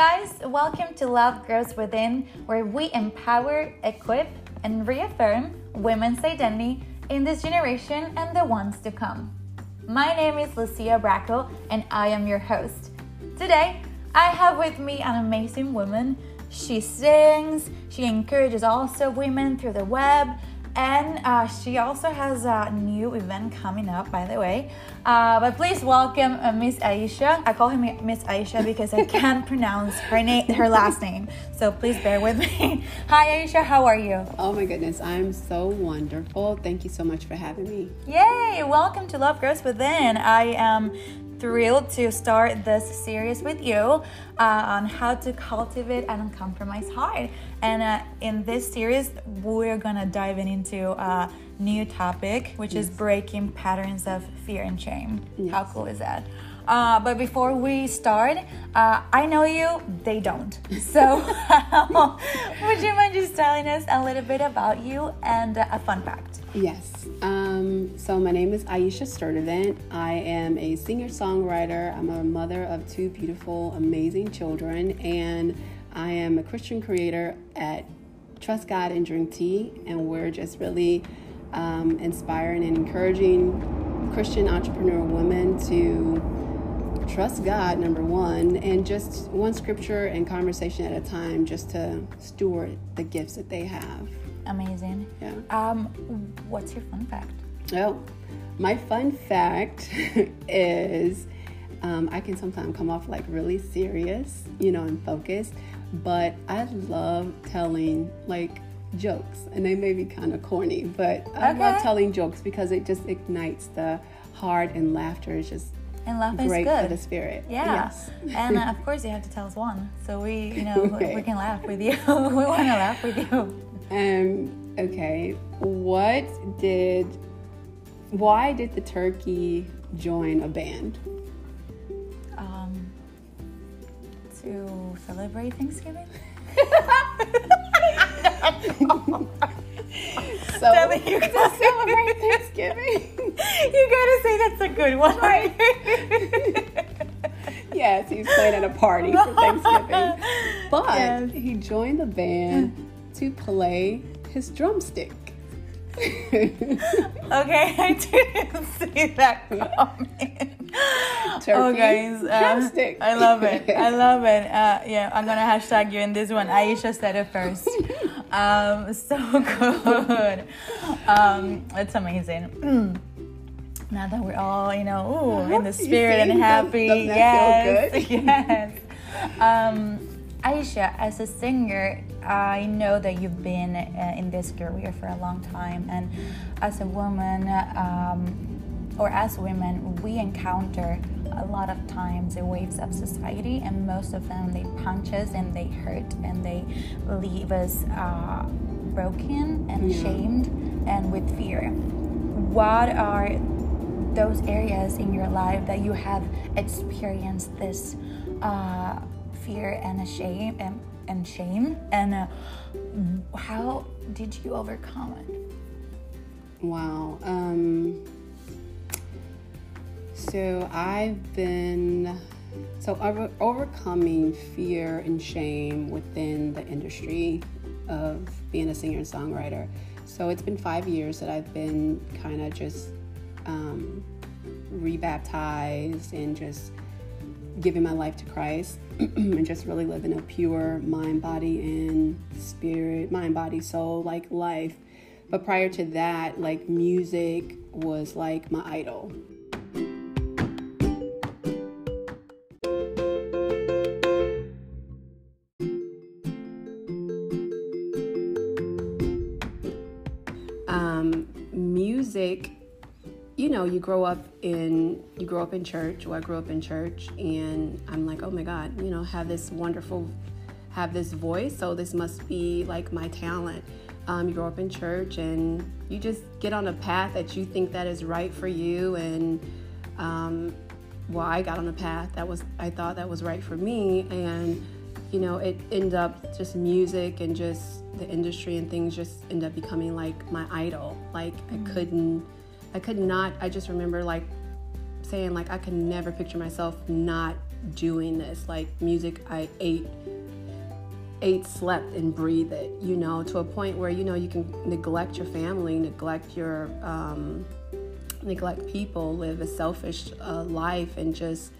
guys, welcome to Love Grows Within, where we empower, equip, and reaffirm women's identity in this generation and the ones to come. My name is Lucia Bracco, and I am your host. Today, I have with me an amazing woman. She sings, she encourages also women through the web, and uh, she also has a new event coming up, by the way. Uh, but please welcome uh, Miss Aisha. I call her Miss Aisha because I can't pronounce her name, her last name. So please bear with me. Hi, Aisha. How are you? Oh my goodness, I'm so wonderful. Thank you so much for having me. Yay! Welcome to Love Grows Within. I am thrilled to start this series with you uh, on how to cultivate an uncompromised heart. And uh, in this series, we're gonna dive into a new topic, which yes. is breaking patterns of fear and shame. Yes. How cool is that? Uh, but before we start, uh, I know you, they don't. So, would you mind just telling us a little bit about you and a fun fact? Yes. Um, so, my name is Aisha Sturdivant. I am a singer songwriter. I'm a mother of two beautiful, amazing children, and I am a Christian creator at Trust God and Drink Tea. And we're just really um, inspiring and encouraging Christian entrepreneur women to trust God, number one, and just one scripture and conversation at a time just to steward the gifts that they have. Amazing. Yeah. Um, what's your fun fact? Oh, my fun fact is um, I can sometimes come off like really serious, you know, and focused, but I love telling like jokes, and they may be kind of corny, but I okay. love telling jokes because it just ignites the heart and laughter is just and laughing great is good. for the spirit. Yeah. Yes. and uh, of course, you have to tell us one, so we, you know, okay. we can laugh with you. we want to laugh with you. Um. Okay. What did? Why did the turkey join a band? Um. To celebrate Thanksgiving. so you gotta celebrate Thanksgiving. you gotta say that's a good one, right? yes, he's playing at a party for Thanksgiving, but yes. he joined the band to play his drumstick. okay, I didn't see that coming. Turkey, oh, guys, uh, I love it. I love it. Uh, yeah, I'm gonna hashtag you in this one. Aisha said it first. Um, so good. Um, it's amazing. now that we're all, you know, ooh, in the spirit and happy. Does, yes, yes. Um, Aisha, as a singer, I know that you've been uh, in this career for a long time, and as a woman, um, or as women, we encounter a lot of times the waves of society, and most of them they punch us and they hurt and they leave us uh, broken and yeah. shamed and with fear. What are those areas in your life that you have experienced this uh, fear and shame and, and shame and uh, how did you overcome it wow um, so i've been so over, overcoming fear and shame within the industry of being a singer and songwriter so it's been five years that i've been kind of just um, rebaptized and just giving my life to Christ and just really living a pure mind, body, and spirit, mind, body, soul, like life. But prior to that, like music was like my idol. Know, you grow up in you grow up in church. Well, I grew up in church, and I'm like, oh my God, you know, have this wonderful, have this voice. So this must be like my talent. Um, you grow up in church, and you just get on a path that you think that is right for you. And um, well, I got on a path that was I thought that was right for me, and you know, it ended up just music and just the industry and things just end up becoming like my idol. Like mm-hmm. I couldn't I could not, I just remember like saying, like, I could never picture myself not doing this. Like music, I ate ate, slept, and breathed it, you know, to a point where, you know, you can neglect your family, neglect your, um, neglect people, live a selfish uh, life, and just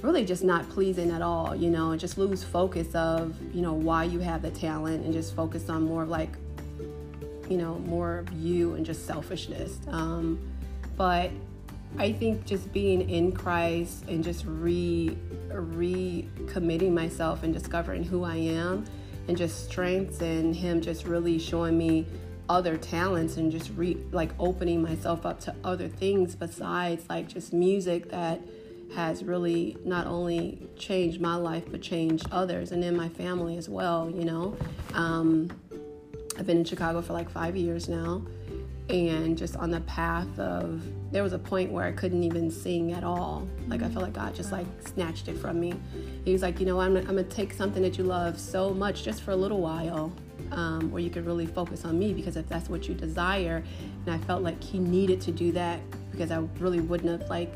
really just not pleasing at all, you know, and just lose focus of, you know, why you have the talent and just focus on more of like, you know, more of you and just selfishness. Um, but I think just being in Christ and just re recommitting myself and discovering who I am and just strengths and him just really showing me other talents and just re like opening myself up to other things besides like just music that has really not only changed my life but changed others and in my family as well you know um, i've been in chicago for like five years now and just on the path of there was a point where I couldn't even sing at all. Like I felt like God just like snatched it from me. He was like, you know, I'm, I'm gonna take something that you love so much just for a little while, um, where you could really focus on me because if that's what you desire, and I felt like He needed to do that because I really wouldn't have like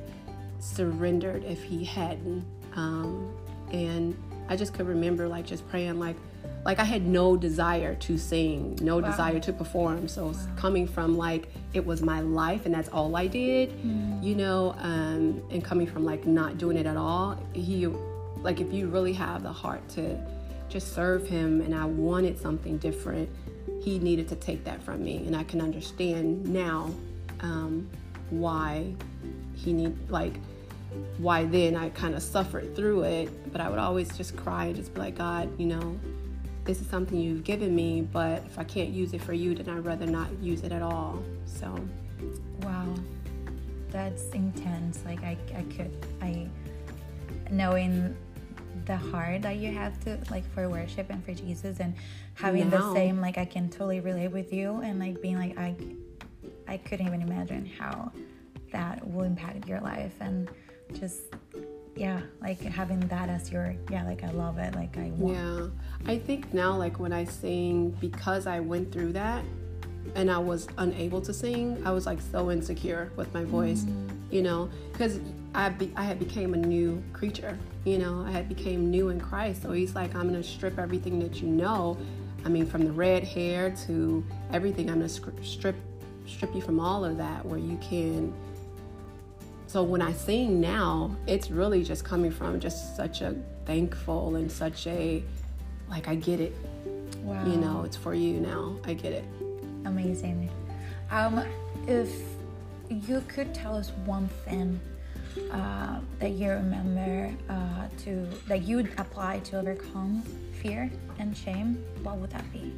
surrendered if He hadn't. Um, and I just could remember like just praying like like I had no desire to sing, no wow. desire to perform. So wow. coming from like it was my life and that's all I did, mm. you know, um, and coming from like not doing it at all, he like if you really have the heart to just serve him and I wanted something different, he needed to take that from me, and I can understand now um, why he need like why then I kind of suffered through it, but I would always just cry and just be like, God, you know, this is something you've given me, but if I can't use it for you, then I'd rather not use it at all. So, wow, that's intense. Like I, I could, I knowing the heart that you have to like for worship and for Jesus and having now. the same like I can totally relate with you and like being like I, I couldn't even imagine how that will impact your life and just yeah like having that as your yeah like i love it like i want. Yeah. I think now like when i sing because i went through that and i was unable to sing i was like so insecure with my voice mm. you know? Because I, be, I had became a new creature you know? I had became new in christ. So he's like i'm gonna strip everything that you know i mean from the red hair to everything. I'm gonna strip strip you from all of that where you can so when I sing now, it's really just coming from just such a thankful and such a like I get it. Wow. You know, it's for you now. I get it. Amazing. Um, if you could tell us one thing uh, that you remember uh, to that you would apply to overcome fear and shame, what would that be?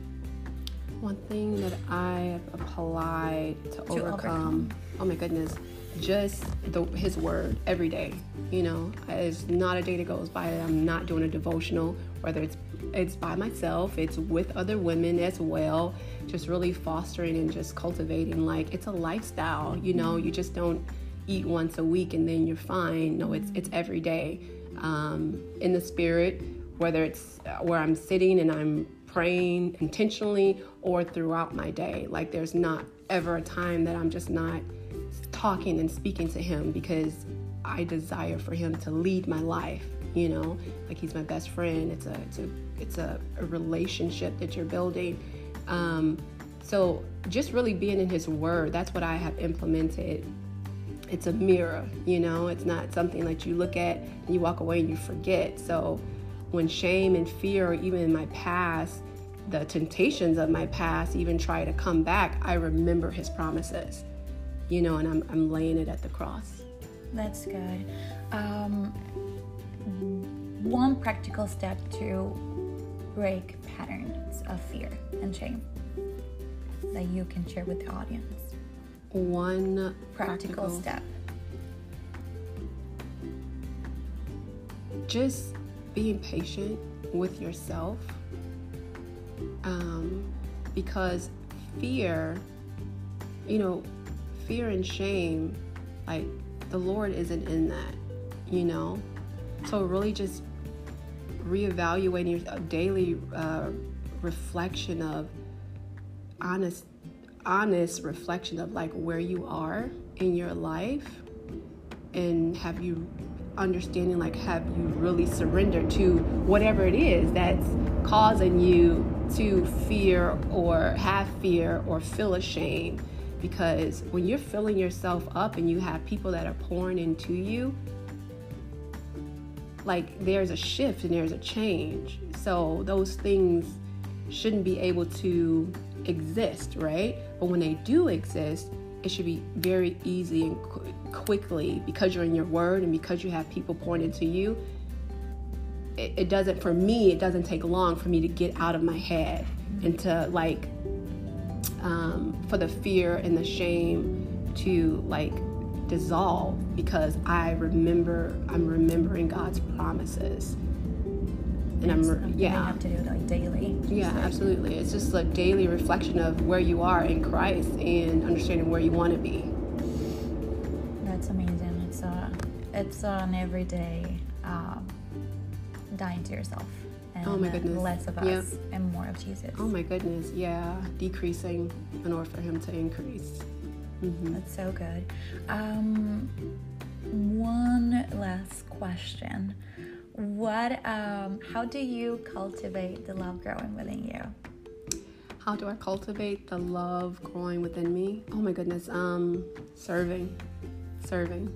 One thing that I have applied to, to overcome, overcome. Oh my goodness just the, his word every day. You know, it's not a day that goes by that I'm not doing a devotional, whether it's it's by myself, it's with other women as well. Just really fostering and just cultivating like it's a lifestyle. You know, you just don't eat once a week and then you're fine. No, it's it's every day um, in the spirit, whether it's where I'm sitting and I'm praying intentionally or throughout my day. Like there's not ever a time that I'm just not talking and speaking to him because I desire for him to lead my life. You know, like he's my best friend. It's a it's a it's a, a relationship that you're building. Um, so just really being in his word, that's what I have implemented. It's a mirror, you know, it's not something that you look at and you walk away and you forget. So when shame and fear, or even in my past, the temptations of my past even try to come back, I remember his promises you know, and I'm, I'm laying it at the cross. That's good. Um, one practical step to break patterns of fear and shame that you can share with the audience. One practical, practical step. Just being patient with yourself um, because fear, you know, fear and shame, like the Lord isn't in that, you know? So really just reevaluating your daily uh, reflection of honest honest reflection of like where you are in your life and have you understanding like have you really surrendered to whatever it is that's causing you to fear or have fear or feel ashamed because when you're filling yourself up and you have people that are pouring into you like there's a shift and there's a change. So those things shouldn't be able to exist right? But when they do exist it should be very easy and qu- quickly. Because you're in your word and because you have people pouring into you it, it doesn't for me it doesn't take long for me to get out of my head and to like um, for the fear and the shame to like dissolve because I remember I'm remembering God's promises. And I'm yeah. You have to do it like daily. Yeah, absolutely. It's just a daily reflection of where you are in Christ and understanding where you want to be. That's amazing. It's a, it's an everyday um, dying to yourself. And Oh my goodness. less of us Yep. and more of Jesus. Oh my goodness, yeah, decreasing in order for Him to increase. hmm That's so good. Um, one last question. What? Um, how do you cultivate the love growing within you? How do I cultivate the love growing within me? Oh my goodness, um, serving, serving,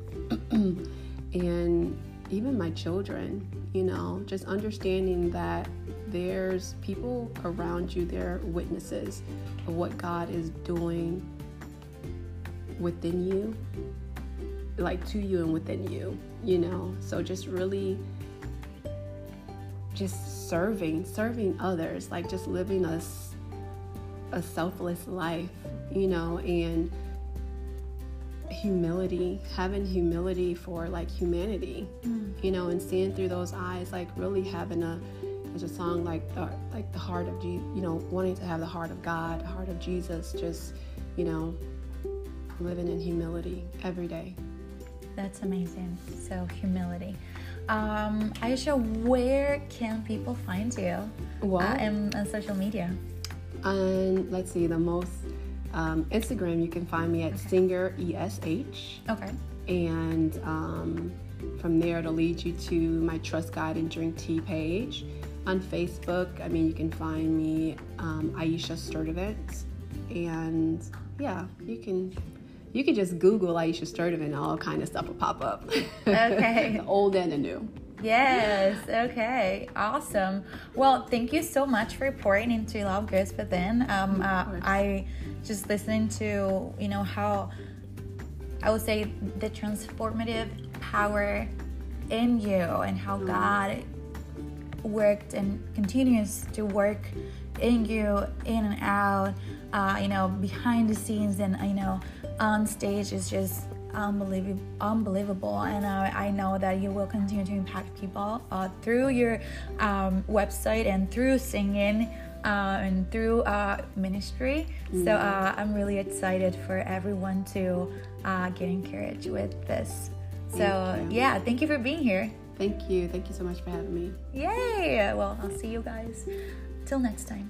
and even my children. You know, just understanding that there's people around you, they're witnesses of what God is doing within you, like to you and within you. You know, so just really just serving, serving others, like just living a, a selfless life, you know, and humility, having humility for like humanity, you know, and seeing through those eyes, like really having a there's a song like the, like the heart of Jesus, you know, wanting to have the heart of God, the heart of Jesus, just you know, living in humility every day. That's amazing. So humility. Um, Aisha, where can people find you? Well, uh, in, on social media. and let's see, the most um, Instagram, you can find me at Singer ESH. Okay. and um, from there it'll lead you to my trust God and drink tea page on facebook i mean you can find me um, aisha sturdivant and yeah you can you can just google aisha sturdivant all kind of stuff will pop up Okay. the old and the new Yes. Okay. Awesome. Well, thank you so much for pouring into Love Grows Within. Um, uh. I just listening to you know how I would say the transformative power in you and how God worked and continues to work in you in and out uh, you know behind the scenes and you know on stage is just unbelievable unbelievable. And uh, i know that you will continue to impact people uh, through your um, website and through singing uh, and through uh, ministry. So uh, i'm really excited for everyone to uh, get encouraged with this. So Thank yeah thank you for being here. Thank you. Thank you so much for having me. Yay! Well, I'll see you guys till next time.